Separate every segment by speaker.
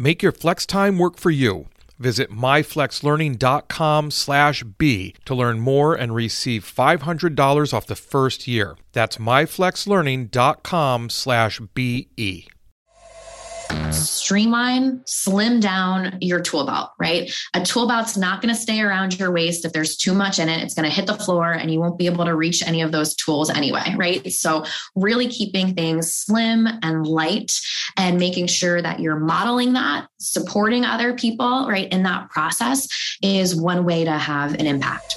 Speaker 1: Make your flex time work for you. Visit myflexlearning.com slash B to learn more and receive $500 off the first year. That's myflexlearning.com slash BE
Speaker 2: streamline, slim down your tool belt, right? A tool belt's not going to stay around your waist. If there's too much in it, it's going to hit the floor and you won't be able to reach any of those tools anyway, right? So, really keeping things slim and light and making sure that you're modeling that, supporting other people, right, in that process is one way to have an impact.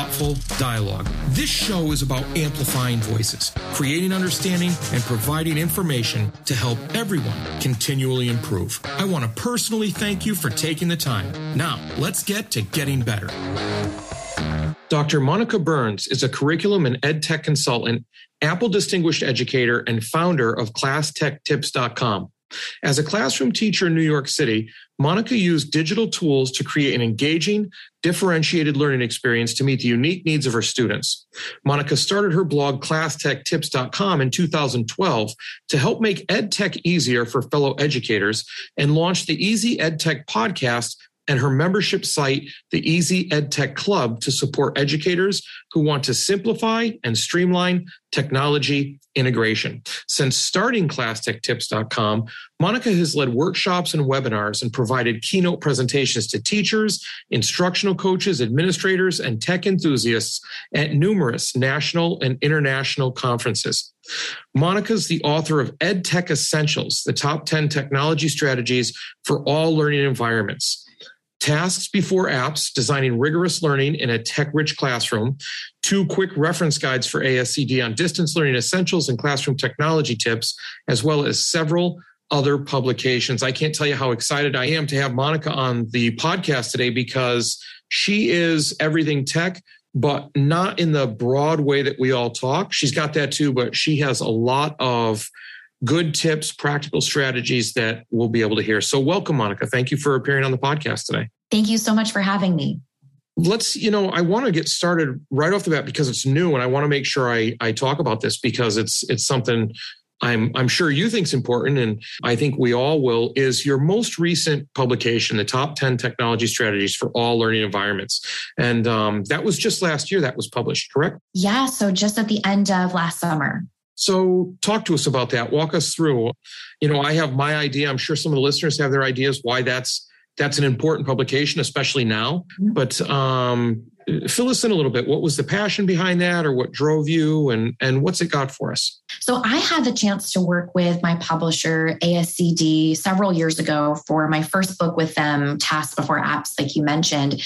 Speaker 3: thoughtful dialogue. This show is about amplifying voices, creating understanding, and providing information to help everyone continually improve. I want to personally thank you for taking the time. Now, let's get to getting better. Dr. Monica Burns is a curriculum and ed tech consultant, Apple Distinguished Educator, and founder of ClassTechTips.com. As a classroom teacher in New York City, Monica used digital tools to create an engaging, differentiated learning experience to meet the unique needs of her students. Monica started her blog classtechtips.com in 2012 to help make EdTech easier for fellow educators and launched the Easy EdTech podcast and her membership site, the Easy EdTech Club, to support educators who want to simplify and streamline technology integration. Since starting ClassTechTips.com, Monica has led workshops and webinars and provided keynote presentations to teachers, instructional coaches, administrators, and tech enthusiasts at numerous national and international conferences. Monica is the author of EdTech Essentials, the top 10 technology strategies for all learning environments tasks before apps, designing rigorous learning in a tech rich classroom, two quick reference guides for ASCD on distance learning essentials and classroom technology tips, as well as several other publications. I can't tell you how excited I am to have Monica on the podcast today because she is everything tech, but not in the broad way that we all talk. She's got that too, but she has a lot of good tips, practical strategies that we'll be able to hear. So, welcome, Monica. Thank you for appearing on the podcast today.
Speaker 2: Thank you so much for having me.
Speaker 3: Let's, you know, I want to get started right off the bat because it's new, and I want to make sure I I talk about this because it's it's something I'm I'm sure you think's important, and I think we all will. Is your most recent publication, the top ten technology strategies for all learning environments, and um, that was just last year that was published, correct?
Speaker 2: Yeah, so just at the end of last summer.
Speaker 3: So, talk to us about that. Walk us through. You know, I have my idea. I'm sure some of the listeners have their ideas why that's that's an important publication, especially now. Mm-hmm. But um, fill us in a little bit. What was the passion behind that, or what drove you, and and what's it got for us?
Speaker 2: So I had the chance to work with my publisher, ASCD, several years ago for my first book with them, Tasks Before Apps, like you mentioned.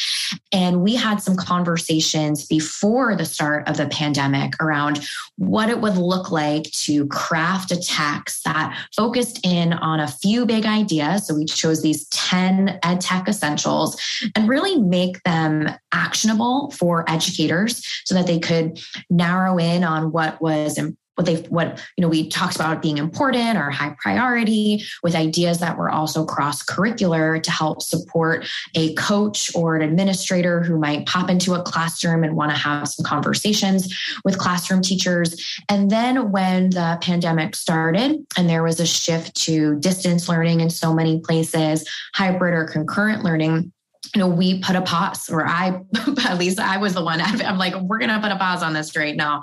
Speaker 2: And we had some conversations before the start of the pandemic around what it would look like to craft a text that focused in on a few big ideas. So we chose these 10 ed tech essentials and really make them actionable for educators so that they could narrow in on what was what they what you know we talked about being important or high priority with ideas that were also cross curricular to help support a coach or an administrator who might pop into a classroom and want to have some conversations with classroom teachers. And then when the pandemic started and there was a shift to distance learning in so many places hybrid or concurrent learning you know, we put a pause, or I, at least I was the one. I'm like, we're going to put a pause on this right now.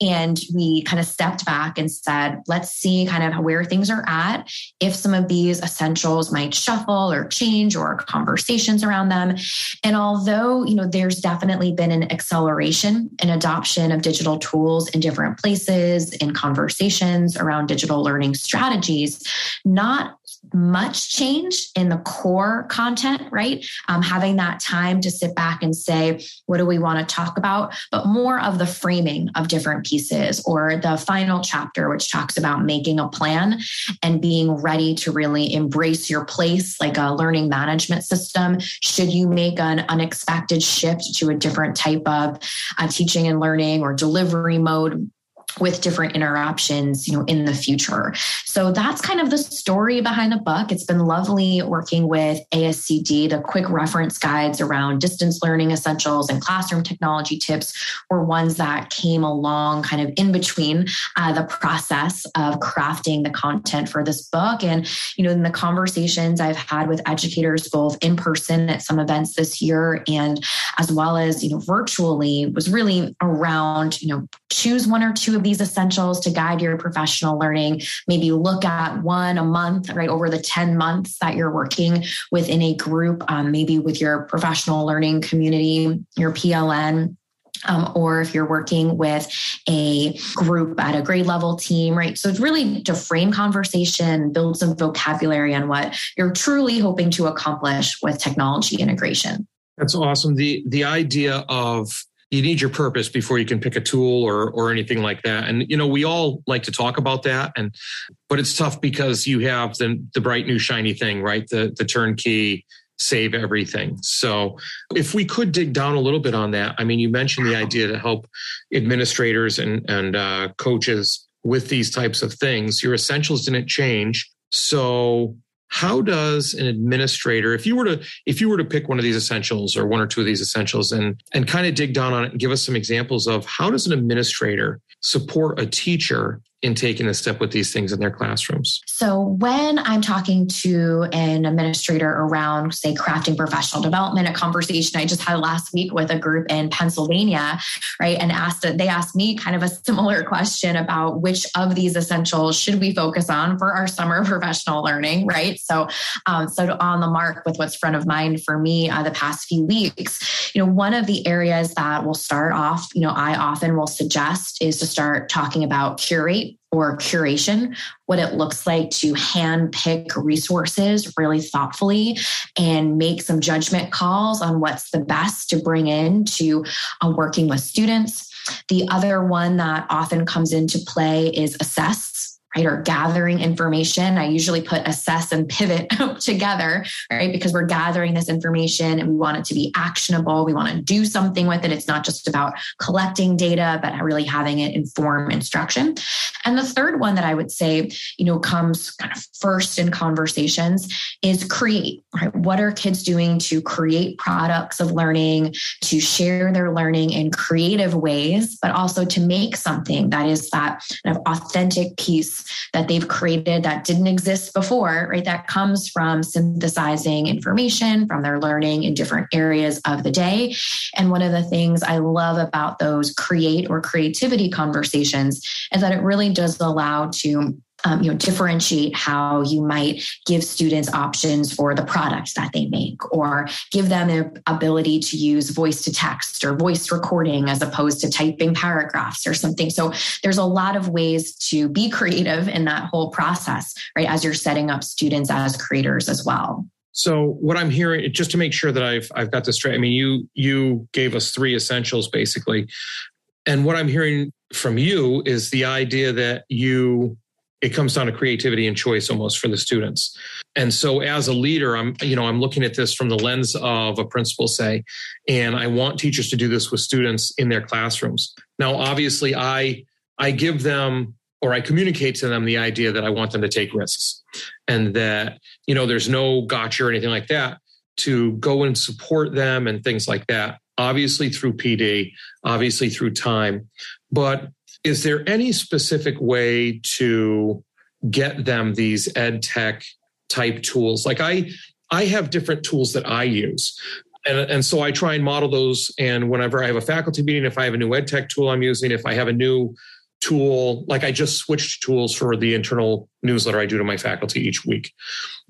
Speaker 2: And we kind of stepped back and said, let's see kind of where things are at, if some of these essentials might shuffle or change or conversations around them. And although, you know, there's definitely been an acceleration in adoption of digital tools in different places, in conversations around digital learning strategies, not much change in the core content, right? Um, having that time to sit back and say, what do we want to talk about? But more of the framing of different pieces or the final chapter, which talks about making a plan and being ready to really embrace your place like a learning management system. Should you make an unexpected shift to a different type of uh, teaching and learning or delivery mode? With different interruptions you know in the future. So that's kind of the story behind the book. It's been lovely working with ascd the quick reference guides around distance learning essentials and classroom technology tips were ones that came along kind of in between uh, the process of crafting the content for this book. And you know in the conversations i've had with educators both in person at some events this year and as well as you know virtually was really around you know choose one or two these essentials to guide your professional learning. Maybe look at one a month, right, over the 10 months that you're working within a group, um, maybe with your professional learning community, your PLN. Um, or if you're working with a group at a grade level team, right? So it's really to frame conversation, build some vocabulary on what you're truly hoping to accomplish with technology integration.
Speaker 3: That's awesome. The the idea of you need your purpose before you can pick a tool or or anything like that. And you know, we all like to talk about that, and but it's tough because you have the the bright new shiny thing, right? The the turnkey save everything. So if we could dig down a little bit on that, I mean, you mentioned the idea to help administrators and and uh, coaches with these types of things. Your essentials didn't change, so how does an administrator if you were to if you were to pick one of these essentials or one or two of these essentials and and kind of dig down on it and give us some examples of how does an administrator support a teacher in taking a step with these things in their classrooms?
Speaker 2: So, when I'm talking to an administrator around, say, crafting professional development, a conversation I just had last week with a group in Pennsylvania, right, and asked they asked me kind of a similar question about which of these essentials should we focus on for our summer professional learning, right? So, um, so on the mark with what's front of mind for me uh, the past few weeks, you know, one of the areas that will start off, you know, I often will suggest is to start talking about curate or curation, what it looks like to hand pick resources really thoughtfully and make some judgment calls on what's the best to bring in to uh, working with students. The other one that often comes into play is assess right? Or gathering information. I usually put assess and pivot together, right? Because we're gathering this information and we want it to be actionable. We want to do something with it. It's not just about collecting data, but really having it inform instruction. And the third one that I would say, you know, comes kind of first in conversations is create, right? What are kids doing to create products of learning, to share their learning in creative ways, but also to make something that is that kind of authentic piece that they've created that didn't exist before, right? That comes from synthesizing information from their learning in different areas of the day. And one of the things I love about those create or creativity conversations is that it really does allow to um, you know differentiate how you might give students options for the products that they make or give them the ability to use voice to text or voice recording as opposed to typing paragraphs or something. So there's a lot of ways to be creative in that whole process right as you're setting up students as creators as well.
Speaker 3: So what I'm hearing, just to make sure that I've I've got this straight, I mean, you you gave us three essentials basically, and what I'm hearing from you is the idea that you it comes down to creativity and choice almost for the students. And so as a leader i'm you know i'm looking at this from the lens of a principal say and i want teachers to do this with students in their classrooms. Now obviously i i give them or i communicate to them the idea that i want them to take risks and that you know there's no gotcha or anything like that to go and support them and things like that obviously through pd obviously through time. But is there any specific way to get them these ed tech type tools? Like I, I have different tools that I use. And, and so I try and model those. And whenever I have a faculty meeting, if I have a new ed tech tool I'm using, if I have a new tool, like I just switched tools for the internal newsletter I do to my faculty each week.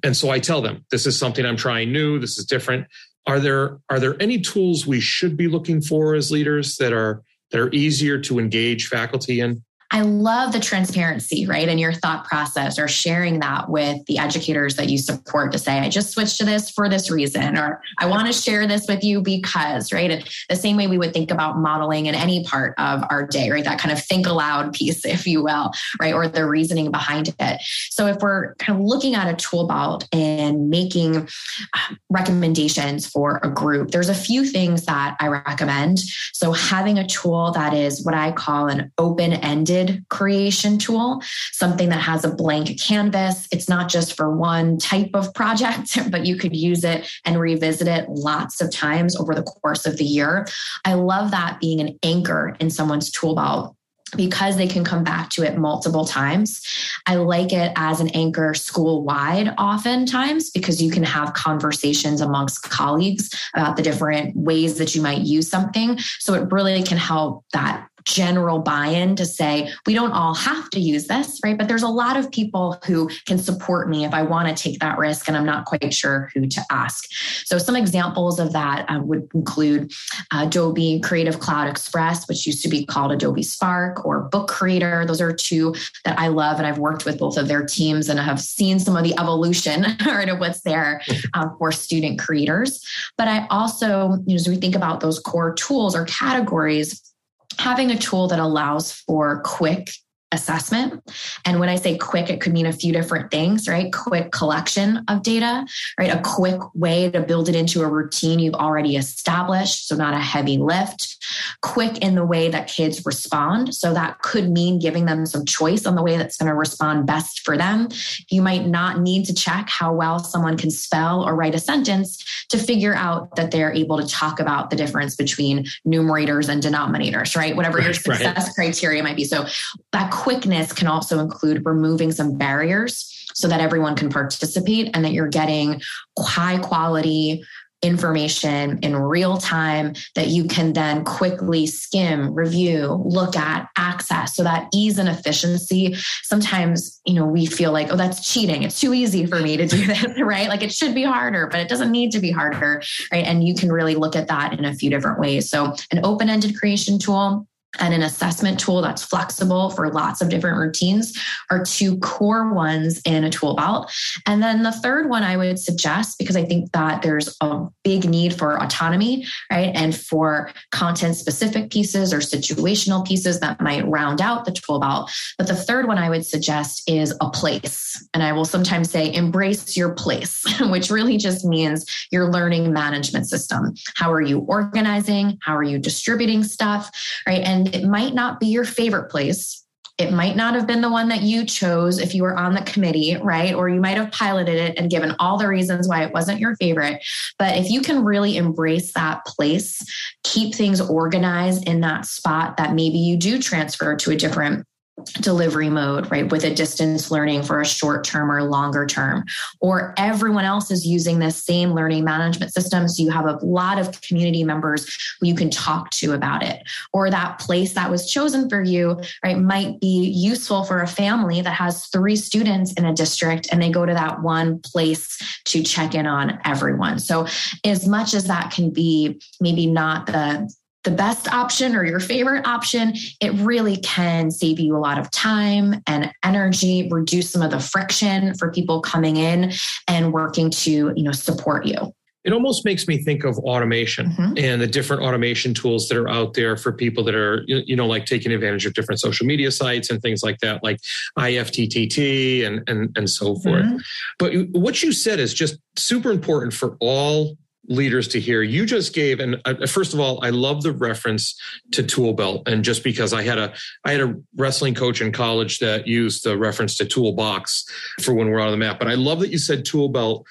Speaker 3: And so I tell them, this is something I'm trying new, this is different. Are there are there any tools we should be looking for as leaders that are that are easier to engage faculty in?
Speaker 2: I love the transparency, right? And your thought process or sharing that with the educators that you support to say, I just switched to this for this reason, or I want to share this with you because, right? And the same way we would think about modeling in any part of our day, right? That kind of think aloud piece, if you will, right? Or the reasoning behind it. So if we're kind of looking at a tool belt and making um, recommendations for a group, there's a few things that I recommend. So having a tool that is what I call an open ended creation tool, something that has a blank canvas. It's not just for one type of project, but you could use it and revisit it lots of times over the course of the year. I love that being an anchor in someone's tool belt because they can come back to it multiple times. I like it as an anchor school wide, oftentimes, because you can have conversations amongst colleagues about the different ways that you might use something. So it really can help that general buy-in to say we don't all have to use this right? But there's a lot of people who can support me if i want to take that risk and i'm not quite sure who to ask. So some examples of that uh, would include adobe creative cloud express which used to be called adobe spark or book creator. Those are two that i love and i've worked with both of their teams and have seen some of the evolution right, of what's there um, for student creators. But i also you know, as we think about those core tools or categories having a tool that allows for quick assessment. And when I say quick, it could mean a few different things, right? Quick collection of data, right? A quick way to build it into a routine you've already established. So not a heavy lift. Quick in the way that kids respond. So that could mean giving them some choice on the way that's going to respond best for them. You might not need to check how well someone can spell or write a sentence to figure out that they're able to talk about the difference between numerators and denominators, right? Whatever right, your success right. criteria might be. So that quickness can also include removing some barriers so that everyone can participate and that you're getting high quality information in real time that you can then quickly skim, review, look at, access. So that ease and efficiency. Sometimes, you know, we feel like, oh, that's cheating. It's too easy for me to do this, right? Like it should be harder, but it doesn't need to be harder, right? And you can really look at that in a few different ways. So an open-ended creation tool and an assessment tool that's flexible for lots of different routines are two core ones in a tool belt. And then the third one I would suggest, because I think that there's a big need for autonomy, right? And for content specific pieces or situational pieces that might round out the tool belt. But the third one I would suggest is a place. And I will sometimes say embrace your place, which really just means your learning management system. How are you organizing? How are you distributing stuff, right? And and it might not be your favorite place. It might not have been the one that you chose if you were on the committee, right? Or you might have piloted it and given all the reasons why it wasn't your favorite. But if you can really embrace that place, keep things organized in that spot that maybe you do transfer to a different delivery mode, right, with a distance learning for a short term or longer term, or everyone else is using the same learning management system. So you have a lot of community members who you can talk to about it, or that place that was chosen for you, right, might be useful for a family that has three students in a district and they go to that one place to check in on everyone. So, as much as that can be maybe not the the best option or your favorite option, it really can save you a lot of time and energy, reduce some of the friction for people coming in and working to, you know, support you.
Speaker 3: It almost makes me think of automation mm-hmm. and the different automation tools that are out there for people that are, you know, like taking advantage of different social media sites and things like that, like IFTTT and and and so forth. Mm-hmm. But what you said is just super important for all leaders to hear. You just gave, and uh, first of all, I love the reference to tool belt, and just because I had a I had a wrestling coach in college that used the reference to toolbox for when we're on the map. But I love that you said tool belt,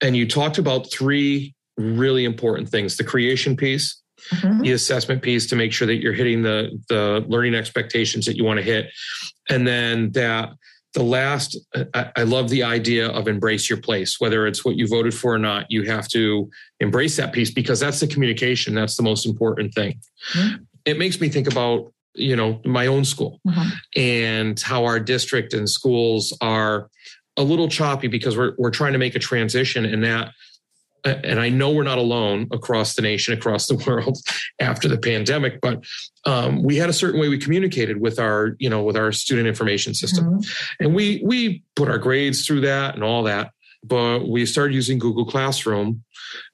Speaker 3: and you talked about three really important things: the creation piece. Mm-hmm. The assessment piece to make sure that you're hitting the the learning expectations that you want to hit, and then that the last, I, I, love the idea of embrace your place, whether it's what you voted for or not. You have to embrace that piece because that's the communication. That's the most important thing. Mm-hmm. It makes me think about, you know, my own school mm-hmm. and how our district and schools are a little choppy because we're, we're trying to make a transition and that and I know we're not alone across the nation, across the world after the pandemic, but um, we had a certain way we communicated with our, you know, with our student information system, mm-hmm. and we we put our grades through that and all that. But we started using Google Classroom,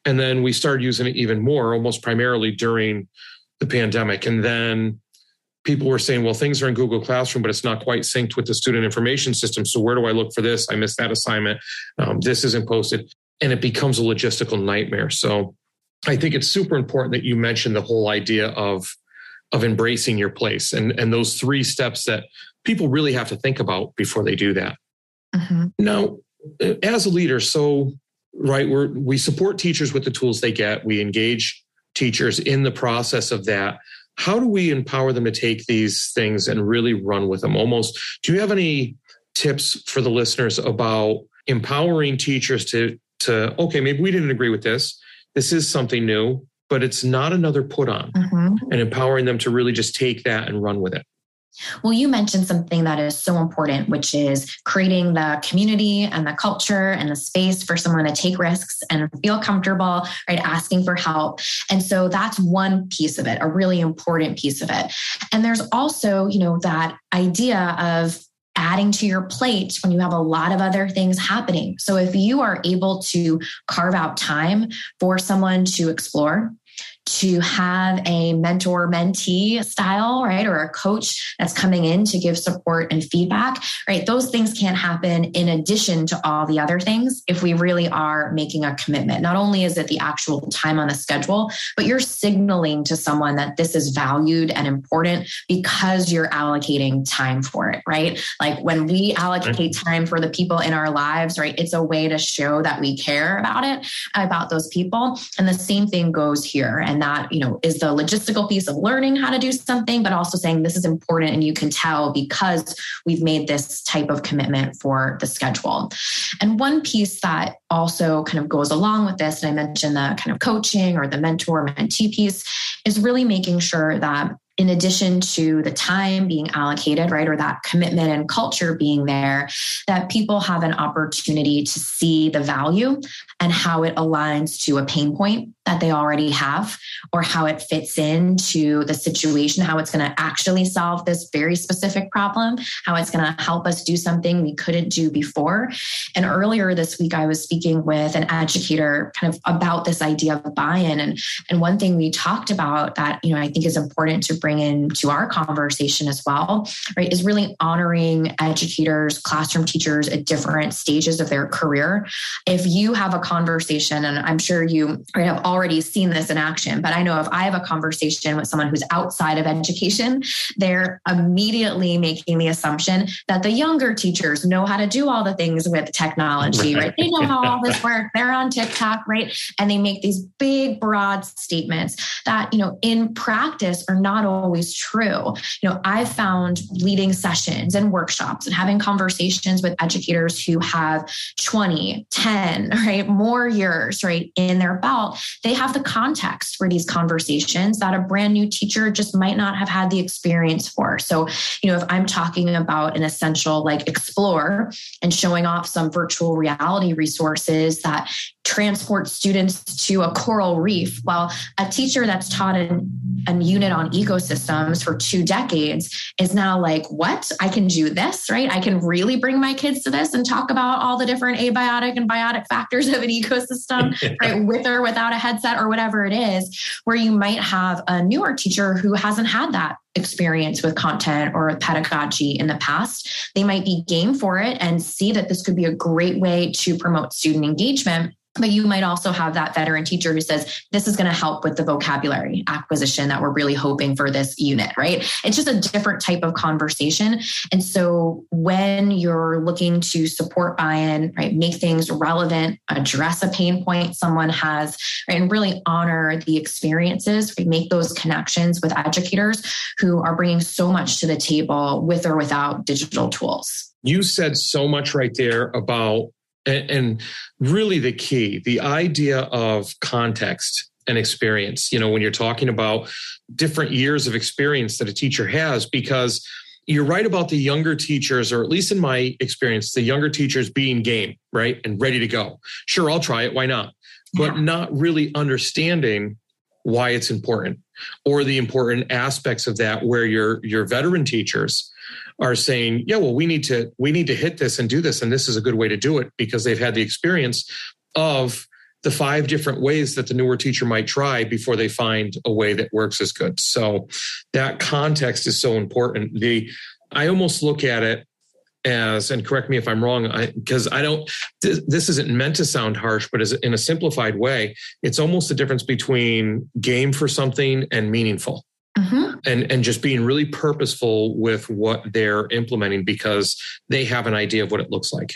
Speaker 3: and then we started using it even more, almost primarily during the pandemic, and then people were saying, well, things are in Google Classroom, but it's not quite synced with the student information system. So where do I look for this? I missed that assignment. Um, this isn't posted and it becomes a logistical nightmare. So I think it's super important that you mentioned the whole idea of of embracing your place and and those three steps that people really have to think about before they do that. Mm-hmm. Now, as a leader, so right, we we support teachers with the tools they get. We engage teachers in the process of that. How do we empower them to take these things and really run with them? Almost, do you have any tips for the listeners about empowering teachers to to okay maybe we didn't agree with this this is something new but it's not another put on mm-hmm. and empowering them to really just take that and run with it
Speaker 2: well, you mentioned something that is so important, which is creating the community and the culture and the space for someone to take risks and feel comfortable, right? Asking for help. And so that's one piece of it, a really important piece of it. And there's also, you know, that idea of adding to your plate when you have a lot of other things happening. So if you are able to carve out time for someone to explore, to have a mentor mentee style, right? Or a coach that's coming in to give support and feedback, right? Those things can't happen in addition to all the other things if we really are making a commitment. Not only is it the actual time on the schedule, but you're signaling to someone that this is valued and important because you're allocating time for it, right? Like when we allocate mm-hmm. time for the people in our lives, right? It's a way to show that we care about it, about those people. And the same thing goes here. And that, you know, is the logistical piece of learning how to do something, but also saying this is important and you can tell because we've made this type of commitment for the schedule. And one piece that also kind of goes along with this, and I mentioned the kind of coaching or the mentor mentee piece, is really making sure that in addition to the time being allocated, right, or that commitment and culture being there, that people have an opportunity to see the value and how it aligns to a pain point that they already have or how it fits into the situation, how it's going to actually solve this very specific problem, how it's going to help us do something we couldn't do before. And earlier this week, I was speaking with an educator kind of about this idea of buy-in. And, and one thing we talked about that, you know, I think is important to bring into our conversation as well, right, is really honoring educators, classroom teachers at different stages of their career. If you have a conversation, and I'm sure you right, have already seen this in action, but I know if I have a conversation with someone who's outside of education, they're immediately making the assumption that the younger teachers know how to do all the things with technology, right? right? They know how all this works. They're on TikTok, right? And they make these big, broad statements that, you know, in practice are not always true. You know, I've found leading sessions and workshops and having conversations with educators who have 20, 10, right, more years, right, in their belt they have the context for these conversations that a brand new teacher just might not have had the experience for. So, you know, if I'm talking about an essential like explore and showing off some virtual reality resources that transport students to a coral reef. Well, a teacher that's taught an, a unit on ecosystems for two decades is now like, what? I can do this, right? I can really bring my kids to this and talk about all the different abiotic and biotic factors of an ecosystem, right? With or without a headset or whatever it is, where you might have a newer teacher who hasn't had that experience with content or pedagogy in the past. They might be game for it and see that this could be a great way to promote student engagement but you might also have that veteran teacher who says, This is going to help with the vocabulary acquisition that we're really hoping for this unit, right? It's just a different type of conversation. And so when you're looking to support buy in, right, make things relevant, address a pain point someone has, right, and really honor the experiences, we make those connections with educators who are bringing so much to the table with or without digital tools.
Speaker 3: You said so much right there about, and, and really the key, the idea of context and experience. You know, when you're talking about different years of experience that a teacher has, because you're right about the younger teachers, or at least in my experience, the younger teachers being game, right? And ready to go. Sure, I'll try it. Why not? Yeah. But not really understanding why it's important or the important aspects of that where your your veteran teachers are saying yeah well we need to we need to hit this and do this and this is a good way to do it because they've had the experience of the five different ways that the newer teacher might try before they find a way that works as good. So that context is so important. The I almost look at it as, and correct me if I'm wrong, because I, I, don't. This, this, isn't meant to sound harsh, but in a simplified way, it's almost the difference between game for something and meaningful. Mm-hmm. And and just being really purposeful with what they're implementing because they have an idea of what it looks like.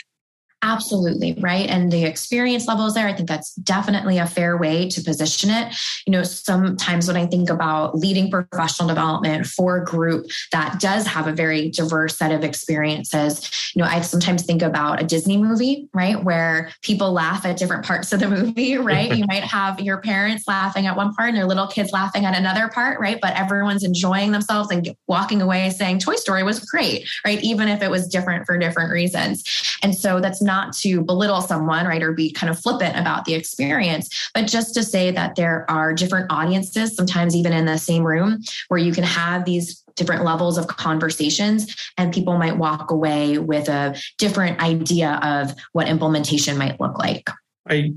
Speaker 2: Absolutely, right? And the experience levels there, I think that's definitely a fair way to position it. You know, sometimes when I think about leading professional development for a group that does have a very diverse set of experiences, you know, I sometimes think about a Disney movie, right? Where people laugh at different parts of the movie, right? you might have your parents laughing at one part and their little kids laughing at another part, right? But everyone's enjoying themselves and walking away saying Toy Story was great, right? Even if it was different for different reasons. And so that's not to belittle someone, right, or be kind of flippant about the experience, but just to say that there are different audiences, sometimes even in the same room, where you can have these different levels of conversations and people might walk away with a different idea of what implementation might look like.
Speaker 3: I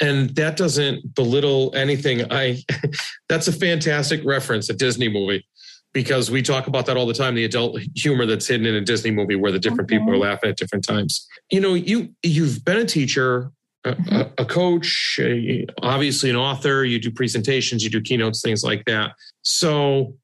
Speaker 3: and that doesn't belittle anything. I that's a fantastic reference, a Disney movie because we talk about that all the time the adult humor that's hidden in a disney movie where the different people are laughing at different times. You know you you've been a teacher a, mm-hmm. a, coach a, obviously an author you do presentations you do keynotes things like that. So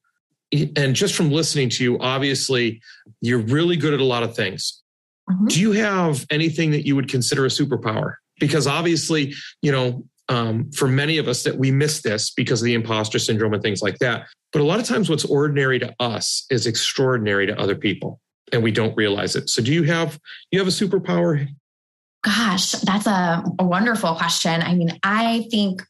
Speaker 3: and just from listening to you obviously you're really good at a lot of things. Mm-hmm. do you have anything that you would consider a superpower? Because obviously you know um, for many of us that we miss this because of the imposter syndrome and things like that. But a lot of times, what's ordinary to us is extraordinary to other people, and we don't realize it. So, do you have you have a superpower?
Speaker 2: Gosh, that's a, a wonderful question. I mean, I think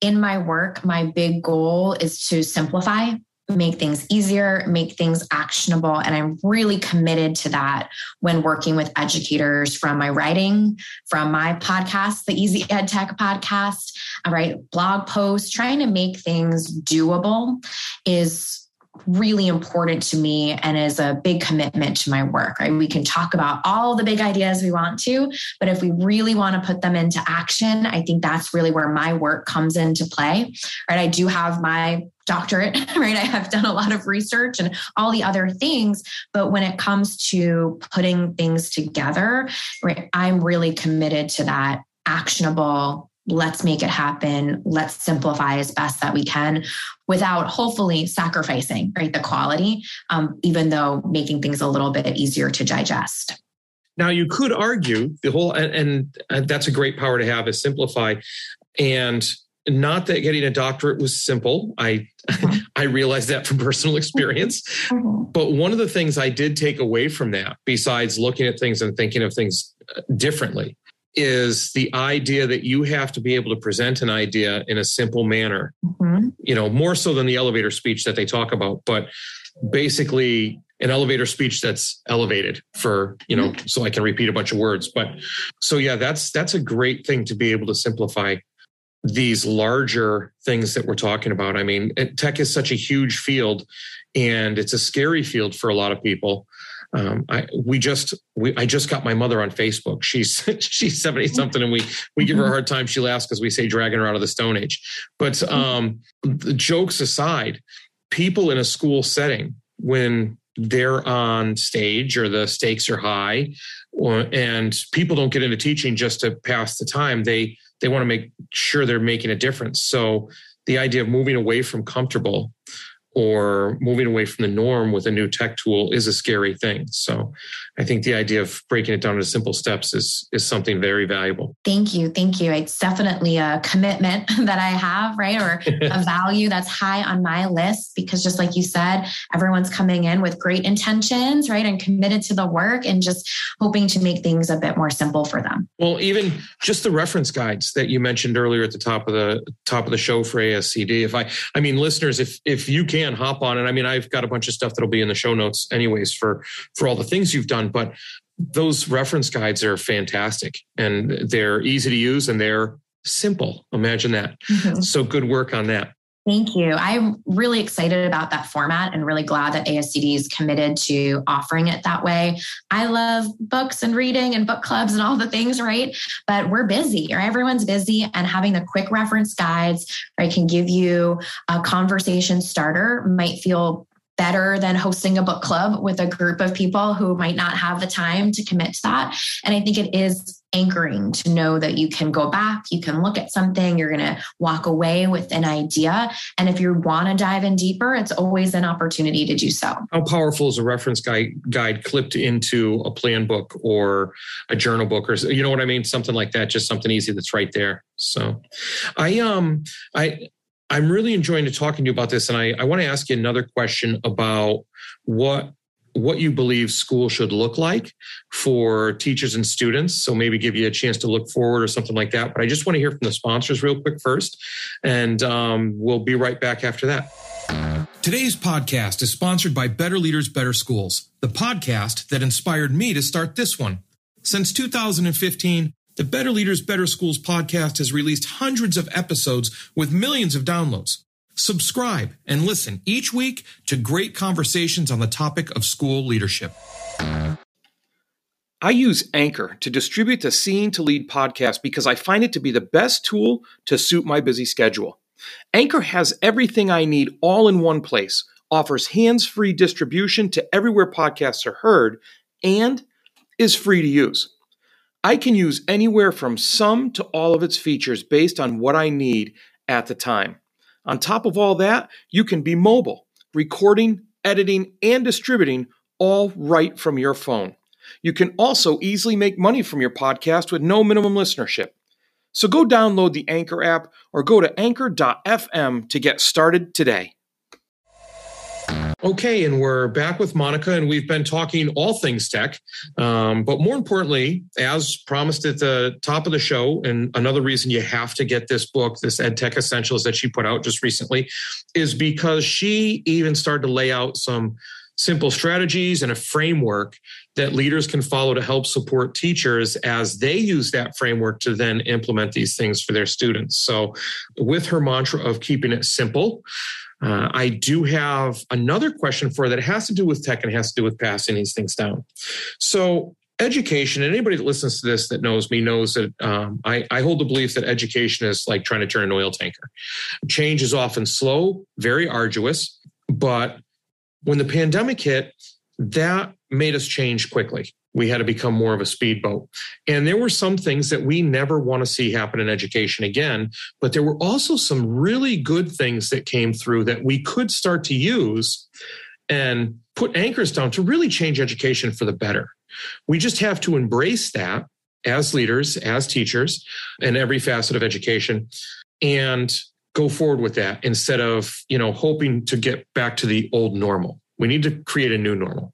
Speaker 2: in my work, my big goal is to simplify make things easier, make things actionable. And I'm really committed to that when working with educators from my writing, from my podcast, the Easy Ed Tech podcast, I write blog posts, trying to make things doable is really important to me and is a big commitment to my work right? We can talk about all the big ideas we want to but if we really want to put them into action i think that's really where my work comes into play right? I do have my doctorate right? I have done a lot of research and all the other things but when it comes to putting things together right i'm really committed to that actionable let's make it happen let's simplify as best that we can without hopefully sacrificing right the quality um, even though making things a little bit easier to digest.
Speaker 3: Now you could argue the whole and, and that's a great power to have is simplify. And not that getting a doctorate was simple i mm-hmm. i realized that from personal experience mm-hmm. but one of the things i did take away from that besides looking at things and thinking of things uh, differently is the idea that you have to be able to present an idea in a simple manner mm-hmm. you know more so than the elevator speech that they talk about but basically an elevator speech that's elevated for you know mm-hmm. so i can repeat a bunch of words but so yeah that's that's a great thing to be able to simplify these larger things that we're talking about i mean tech is such a huge field and it's a scary field for a lot of people um, I we just we I just got my mother on Facebook. She's she's seventy something, and we we give her a hard time. She laughs because we say dragging her out of the Stone Age. But um, jokes aside, people in a school setting when they're on stage or the stakes are high, or, and people don't get into teaching just to pass the time. They they want to make sure they're making a difference. So the idea of moving away from comfortable or moving away from the norm with a new tech tool is a scary thing. So I think the idea of breaking it down into simple steps is is something very valuable.
Speaker 2: Thank you. Thank you. It's definitely a commitment that I have, right? Or a value that's high on my list because just like you said, everyone's coming in with great intentions, right? And committed to the work and just hoping to make things a bit more simple for them.
Speaker 3: Well, even just the reference guides that you mentioned earlier at the top of the top of the show for ASCD. If I I mean listeners, if if you can hop on and I mean I've got a bunch of stuff that'll be in the show notes anyways for for all the things you've done, but those reference guides are fantastic and they're easy to use and they're simple. Imagine that. Mm-hmm. So good work on that.
Speaker 2: Thank you. I'm really excited about that format and really glad that ASCD is committed to offering it that way. I love books and reading and book clubs and all the things, right? But we're busy, or everyone's busy, and having the quick reference guides, right, can give you a conversation starter, might feel better than hosting a book club with a group of people who might not have the time to commit to that. And I think it is anchoring to know that you can go back, you can look at something, you're going to walk away with an idea. And if you want to dive in deeper, it's always an opportunity to do so.
Speaker 3: How powerful is a reference guide, guide clipped into a plan book or a journal book or you know what I mean? Something like that, just something easy that's right there. So I um I I'm really enjoying talking to you about this, and I, I want to ask you another question about what what you believe school should look like for teachers and students. So maybe give you a chance to look forward or something like that. But I just want to hear from the sponsors real quick first, and um, we'll be right back after that.
Speaker 1: Today's podcast is sponsored by Better Leaders, Better Schools, the podcast that inspired me to start this one. Since 2015, the Better Leaders, Better Schools podcast has released hundreds of episodes with millions of downloads. Subscribe and listen each week to great conversations on the topic of school leadership. I use Anchor to distribute the Seeing to Lead podcast because I find it to be the best tool to suit my busy schedule. Anchor has everything I need all in one place, offers hands free distribution to everywhere podcasts are heard, and is free to use. I can use anywhere from some to all of its features based on what I need at the time. On top of all that, you can be mobile, recording, editing, and distributing all right from your phone. You can also easily make money from your podcast with no minimum listenership. So go download the Anchor app or go to anchor.fm to get started today.
Speaker 3: Okay, and we're back with Monica, and we've been talking all things tech. Um, but more importantly, as promised at the top of the show, and another reason you have to get this book, this Ed Tech Essentials that she put out just recently, is because she even started to lay out some simple strategies and a framework that leaders can follow to help support teachers as they use that framework to then implement these things for their students. So, with her mantra of keeping it simple, uh, I do have another question for that. It has to do with tech and has to do with passing these things down. So, education, and anybody that listens to this that knows me knows that um, I, I hold the belief that education is like trying to turn an oil tanker. Change is often slow, very arduous, but when the pandemic hit, that made us change quickly we had to become more of a speedboat. And there were some things that we never want to see happen in education again, but there were also some really good things that came through that we could start to use and put anchors down to really change education for the better. We just have to embrace that as leaders, as teachers, in every facet of education and go forward with that instead of, you know, hoping to get back to the old normal. We need to create a new normal.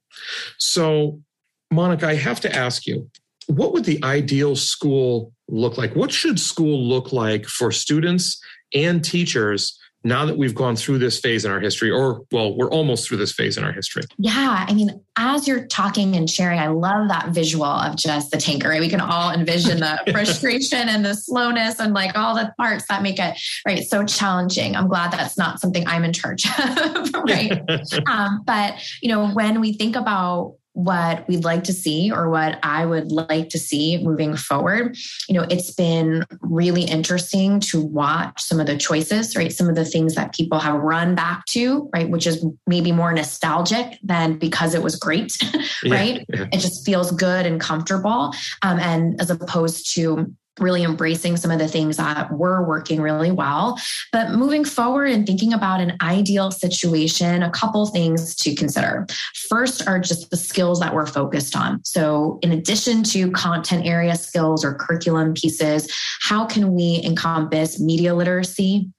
Speaker 3: So Monica, I have to ask you, what would the ideal school look like? What should school look like for students and teachers now that we've gone through this phase in our history, or well, we're almost through this phase in our history?
Speaker 2: Yeah. I mean, as you're talking and sharing, I love that visual of just the tanker, right? We can all envision the frustration and the slowness and like all the parts that make it right so challenging. I'm glad that's not something I'm in charge of, right? um, but you know, when we think about what we'd like to see or what I would like to see moving forward. You know, it's been really interesting to watch some of the choices, right? Some of the things that people have run back to, right? Which is maybe more nostalgic than because it was great, right? Yeah, yeah. It just feels good and comfortable. Um, and as opposed to really embracing some of the things that were working really well. But moving forward and thinking about an ideal situation, a couple things to consider. First are just the skills that we're focused on. So, in addition to content area skills or curriculum pieces, how can we encompass media literacy?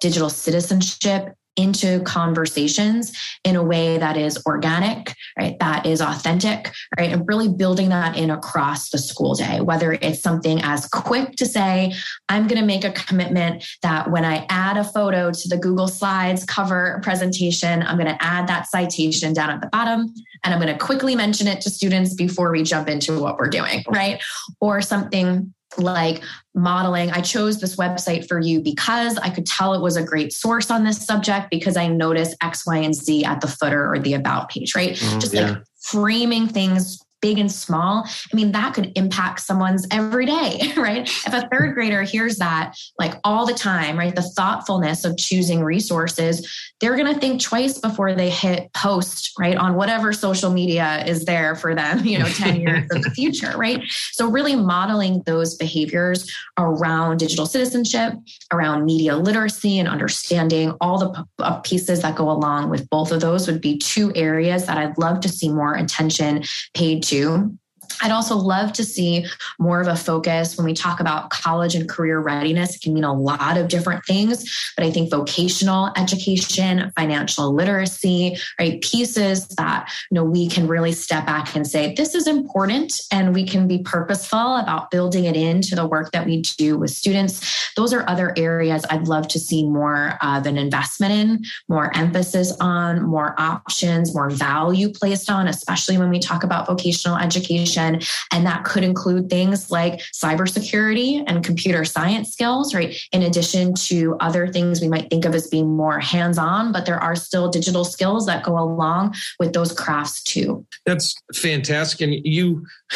Speaker 2: Digital citizenship into conversations in a way that is organic, right? That is authentic, right? And really building that in across the school day, whether it's something as quick to say, I'm going to make a commitment that when I add a photo to the Google Slides cover presentation, I'm going to add that citation down at the bottom and I'm going to quickly mention it to students before we jump into what we're doing, right? Or something like modeling. I chose this website for you because I could tell it was a great source on this subject because I noticed X, Y, and Z at the footer or the about page, right? Mm, Just yeah. like framing things big and small, I mean, that could impact someone's every day, right? If a third grader hears that like all the time, right? The thoughtfulness of choosing resources, they're going to think twice before they hit post, right? On whatever social media is there for them, you know, 10 years in the future, right? So, really modeling those behaviors around digital citizenship, around media literacy, and understanding all the uh, pieces that go along with both of those would be two areas that I'd love to see more attention paid to I'd also love to see more of a focus when we talk about college and career readiness. It can mean a lot of different things, but I think vocational education, financial literacy, right, pieces that you know we can really step back and say this is important, and we can be purposeful about building it into the work that we do with students. Those are other areas I'd love to see more of an investment in, more emphasis on, more options, more value placed on, especially when we talk about vocational education and that could include things like cybersecurity and computer science skills, right? In addition to other things we might think of as being more hands on, but there are still digital skills that go along with those crafts too.
Speaker 3: That's fantastic. And you,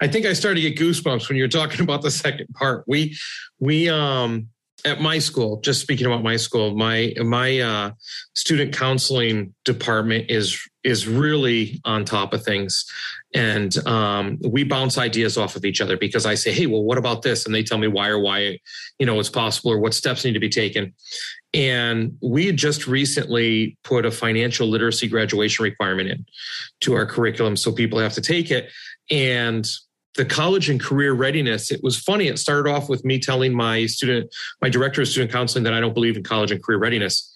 Speaker 3: I think I started to get goosebumps when you were talking about the second part. We, we, um, at my school just speaking about my school my my uh, student counseling department is is really on top of things and um, we bounce ideas off of each other because i say hey well what about this? And they tell me why or why you know it's possible or what steps need to be taken. And we just recently put a financial literacy graduation requirement in to our curriculum so people have to take it. And the college and career readiness it was funny it started off with me telling my student my director of student counseling that i don't believe in college and career readiness.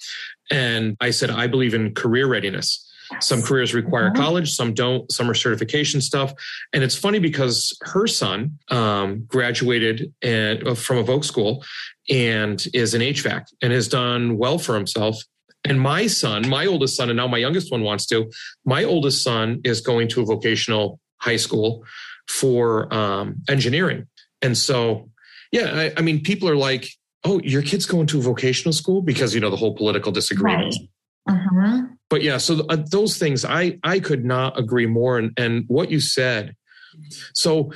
Speaker 3: And i said i believe in career readiness some careers require mm-hmm. college some don't some are certification stuff and it's funny because her son um, graduated at, uh, from a voc school and is an hvac and has done well for himself and my son my oldest son and now my youngest one wants to my oldest son is going to a vocational high school for um, engineering. And so, yeah, I, I, mean, people are like, oh, your kid's going to a vocational school because, you know, the whole political disagreement. Right. Uh-huh. But yeah, so uh, those things, I, I could not agree more. And, and what you said, so,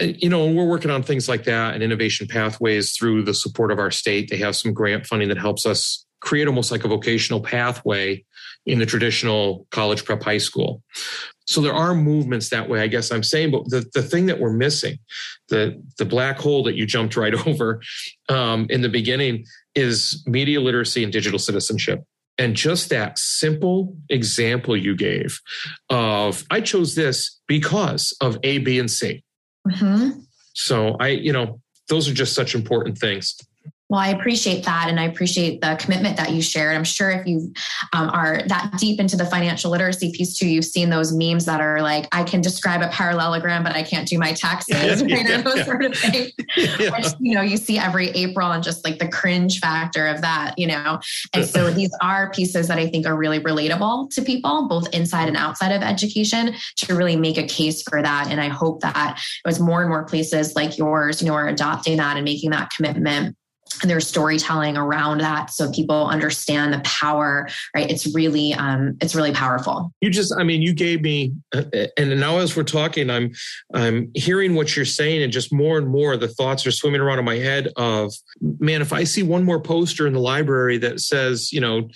Speaker 3: uh, you know, we're working on things like that and innovation pathways through the support of our state. They have some grant funding that helps us create almost like a vocational pathway in the traditional college prep high school. So there are movements that way, I guess I'm saying. But the, the thing that we're missing, the, the black hole that you jumped right over um, in the beginning, is media literacy and digital citizenship. And just that simple example you gave of I chose this because of A, B, and C. Mm-hmm. So I, you know, those are just such important things.
Speaker 2: Well, I appreciate that. And I appreciate the commitment that you shared. I'm sure if you um, are that deep into the financial literacy piece too, you've seen those memes that are like, I can describe a parallelogram, but I can't do my taxes, yeah, right? Yeah, those yeah. sort of things, which, you know, you see every April and just like the cringe factor of that, you know? And so these are pieces that I think are really relatable to people, both inside and outside of education to really make a case for that. And I hope that as more and more places like yours, you know, are adopting that and making that commitment there's storytelling around that so people understand the power right? It's really um it's really powerful.
Speaker 3: You just i mean you gave me uh, and now as we're talking i'm i'm hearing what you're saying and just more and more the thoughts are swimming around in my head of man if i see one more poster in the library that says you know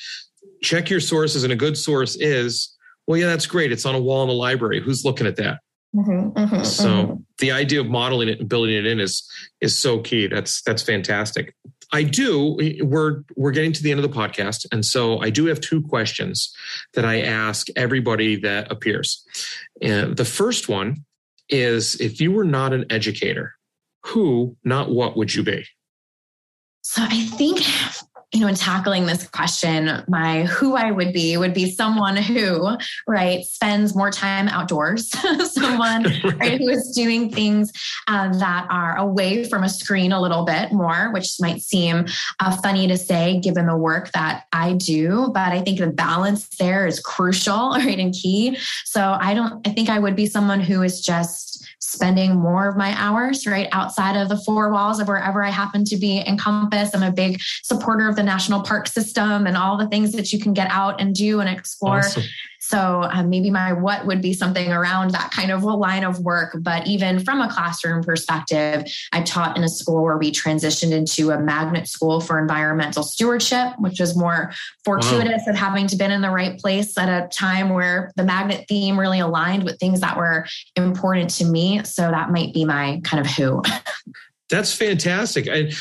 Speaker 3: check your sources and a good source is well yeah that's great. It's on a wall in the library. Who's looking at that Mm-hmm, mm-hmm, so mm-hmm. the idea of modeling it and building it in is is so key. That's that's fantastic. I do. We're we're getting to the end of the podcast, and so I do have two questions that I ask everybody that appears. And the first one is: If you were not an educator, who, not what, would you be?
Speaker 2: So I think you know, in tackling this question, my who I would be would be someone who, right, spends more time outdoors, someone right, who is doing things uh, that are away from a screen a little bit more, which might seem uh, funny to say given the work that I do, but I think the balance there is crucial, right, and key. So I don't, I think I would be someone who is just spending more of my hours right outside of the four walls of wherever I happen to be encompass. I'm a big supporter of the national park system and all the things that you can get out and do and explore. Awesome. So um, maybe my what would be something around that kind of line of work. But even from a classroom perspective, I taught in a school where we transitioned into a magnet school for environmental stewardship, which was more fortuitous wow. of having to been in the right place at a time where the magnet theme really aligned with things that were important to me. So that might be my kind of who.
Speaker 3: That's fantastic. I,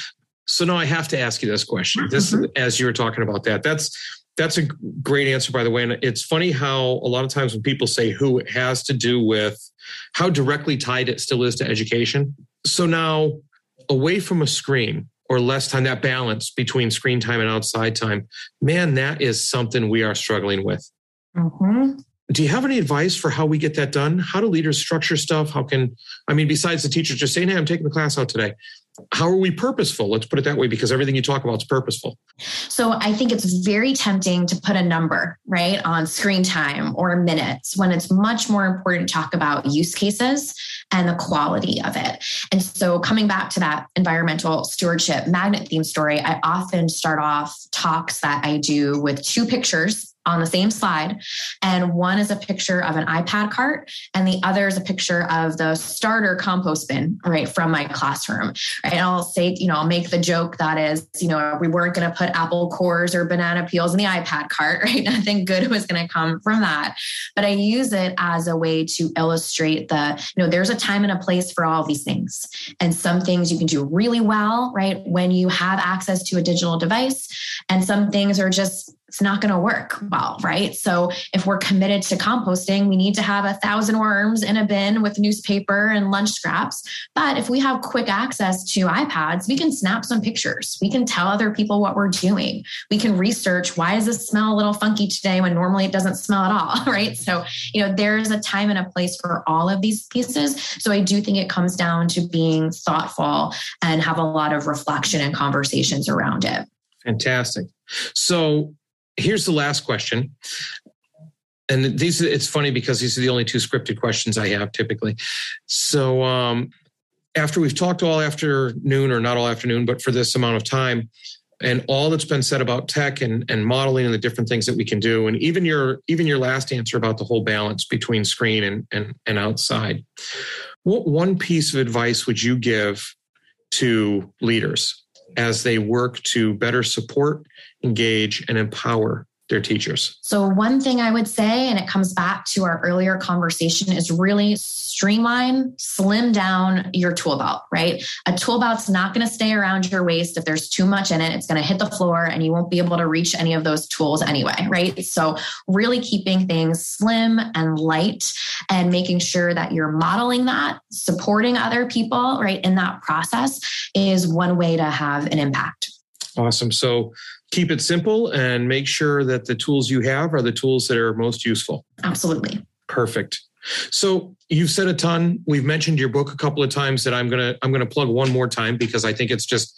Speaker 3: so now I have to ask you this question. This, mm-hmm. as you were talking about that, that's that's a great answer, by the way. And it's funny how a lot of times when people say who, it has to do with how directly tied it still is to education. So now, away from a screen or less time, that balance between screen time and outside time, man, that is something we are struggling with. Mm-hmm. Do you have any advice for how we get that done? How do leaders structure stuff? How can, I mean, besides the teacher just saying, hey, I'm taking the class out today, how are we purposeful? Let's put it that way, because everything you talk about is purposeful.
Speaker 2: So I think it's very tempting to put a number, right, on screen time or minutes when it's much more important to talk about use cases and the quality of it. And so coming back to that environmental stewardship magnet theme story, I often start off talks that I do with two pictures on the same slide. And one is a picture of an iPad cart, and the other is a picture of the starter compost bin, right, from my classroom. Right. And I'll say, you know, I'll make the joke that is, you know, we weren't going to put apple cores or banana peels in the iPad cart, right? Nothing good was going to come from that. But I use it as a way to illustrate the, you know, there's a time and a place for all these things. And some things you can do really well, right, when you have access to a digital device. And some things are just it's not going to work well, right? So if we're committed to composting, we need to have a thousand worms in a bin with newspaper and lunch scraps. But if we have quick access to iPads, we can snap some pictures. We can tell other people what we're doing. We can research why does this smell a little funky today when normally it doesn't smell at all, right? So, you know, there's a time and a place for all of these pieces. So I do think it comes down to being thoughtful and have a lot of reflection and conversations around it.
Speaker 3: Fantastic. So here's the last question. And these, it's funny because these are the only two scripted questions I have typically. So, um, after we've talked all afternoon, or not all afternoon, but for this amount of time, and all that's been said about tech and, and modeling and the different things that we can do, and even your even your last answer about the whole balance between screen and and, and outside, what one piece of advice would you give to leaders as they work to better support, engage, and empower their teachers?
Speaker 2: So, one thing I would say, and it comes back to our earlier conversation, is really streamline, slim down your tool belt, right? A tool belt's not going to stay around your waist. If there's too much in it, it's going to hit the floor and you won't be able to reach any of those tools anyway, right? So, really keeping things slim and light and making sure that you're modeling that, supporting other people, right, in that process is one way to have an impact.
Speaker 3: Awesome. So, keep it simple and make sure that the tools you have are the tools that are most useful.
Speaker 2: Absolutely.
Speaker 3: Perfect. So you've said a ton. We've mentioned your book a couple of times that I'm gonna I'm gonna plug one more time because I think it's just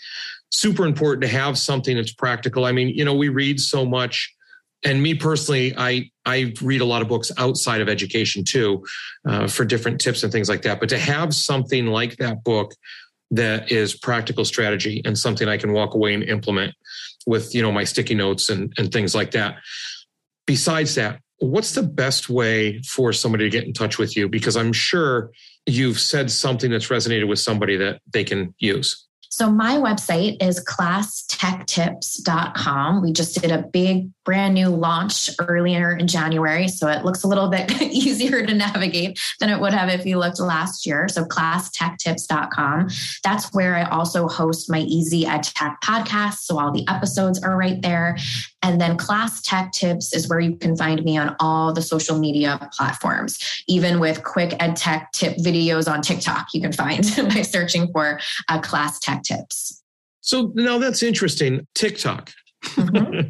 Speaker 3: super important to have something that's practical. I mean, you know, we read so much, and me personally, I I read a lot of books outside of education too, uh, for different tips and things like that. But to have something like that book that is practical strategy and something I can walk away and implement with you know my sticky notes and, and things like that. Besides that what's the best way for somebody to get in touch with you? Because i'm sure you've said something that's resonated with somebody that they can use
Speaker 2: So my website is classtechtips.com. We just did a big brand new launch earlier in January. So it looks a little bit easier to navigate than it would have if you looked last year. So classtechtips.com. That's where I also host my Easy Ed Tech podcast. So all the episodes are right there. And then Class Tech Tips is where you can find me on all the social media platforms, even with quick ed tech tip videos on TikTok. You can find by searching for uh, Class Tech Tips.
Speaker 3: So now that's interesting. TikTok. Mm-hmm.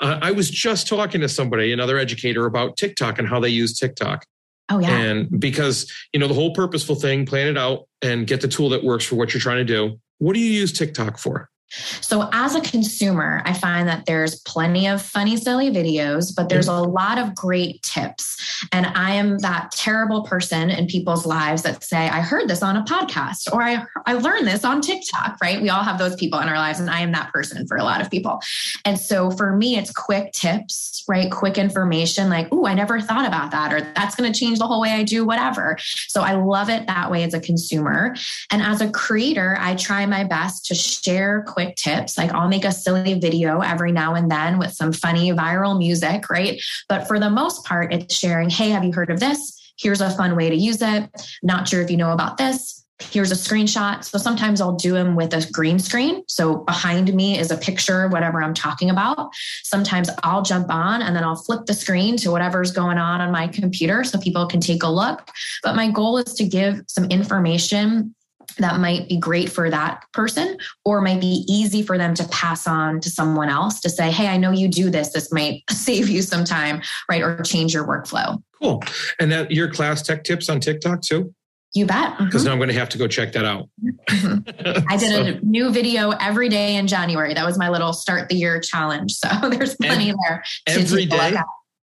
Speaker 3: uh, I was just talking to somebody, another educator, about TikTok and how they use TikTok.
Speaker 2: Oh, yeah.
Speaker 3: And because, you know, the whole purposeful thing, plan it out and get the tool that works for what you're trying to do. What do you use TikTok for?
Speaker 2: So, as a consumer, I find that there's plenty of funny, silly videos, but there's mm-hmm. a lot of great tips. And I am that terrible person in people's lives that say, I heard this on a podcast or I, I learned this on TikTok, right? We all have those people in our lives, and I am that person for a lot of people. And so, for me, it's quick tips, right? Quick information like, oh, I never thought about that, or that's going to change the whole way I do whatever. So, I love it that way as a consumer. And as a creator, I try my best to share quick tips. Like I'll make a silly video every now and then with some funny viral music, right? But for the most part, it's sharing, hey, have you heard of this? Here's a fun way to use it. Not sure if you know about this. Here's a screenshot. So sometimes I'll do them with a green screen. So behind me is a picture, whatever I'm talking about. Sometimes I'll jump on and then I'll flip the screen to whatever's going on on my computer so people can take a look. But my goal is to give some information that might be great for that person or might be easy for them to pass on to someone else to say hey i know you do this this might save you some time right or change your workflow
Speaker 3: cool and that your class tech tips on tiktok too
Speaker 2: you bet.
Speaker 3: Because mm-hmm. I'm going to have to go check that out.
Speaker 2: Mm-hmm. I did so. a new video every day in January. That was my little start the year challenge. So there's plenty
Speaker 3: and
Speaker 2: there.
Speaker 3: Every day.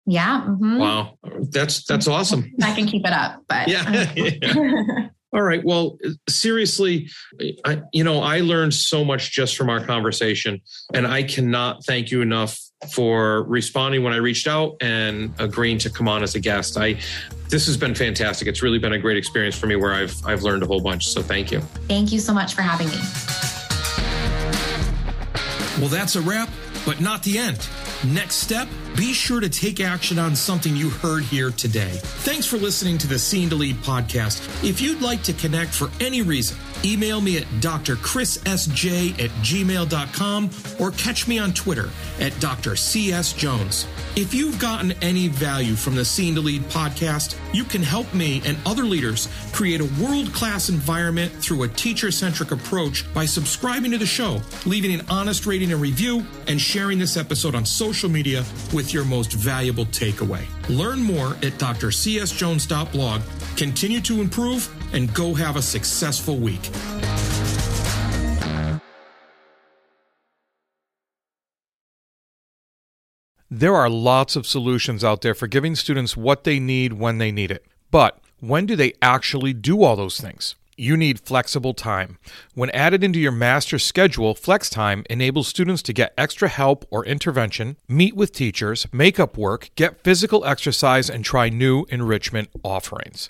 Speaker 2: Yeah.
Speaker 3: Mm-hmm. Wow. That's that's awesome.
Speaker 2: I can keep it up, but
Speaker 3: yeah. yeah. All right. Well, seriously, I, you know, I learned so much just from our conversation, and I cannot thank you enough for responding when I reached out and agreeing to come on as a guest. I this has been fantastic. It's really been a great experience for me where I've I've learned a whole bunch. So thank you.
Speaker 2: Thank you so much for having me.
Speaker 3: Well, that's a wrap, but not the end. Next step, be sure to take action on something you heard here today. Thanks for listening to the Seen to Lead podcast. If you'd like to connect for any reason, email me at drchrissj at gmail.com or catch me on Twitter at drcsjones. If you've gotten any value from the Seen to Lead podcast, you can help me and other leaders create a world class environment through a teacher centric approach by subscribing to the show, leaving an honest rating and review, and sharing this episode on social media with your most valuable takeaway. Learn more at drcsjones.blog. Continue to improve and go have a successful week.
Speaker 1: There are lots of solutions out there for giving students what they need when they need it. But when do they actually do all those things? You need flexible time. When added into your master schedule, Flex Time enables students to get extra help or intervention, meet with teachers, make up work, get physical exercise, and try new enrichment offerings.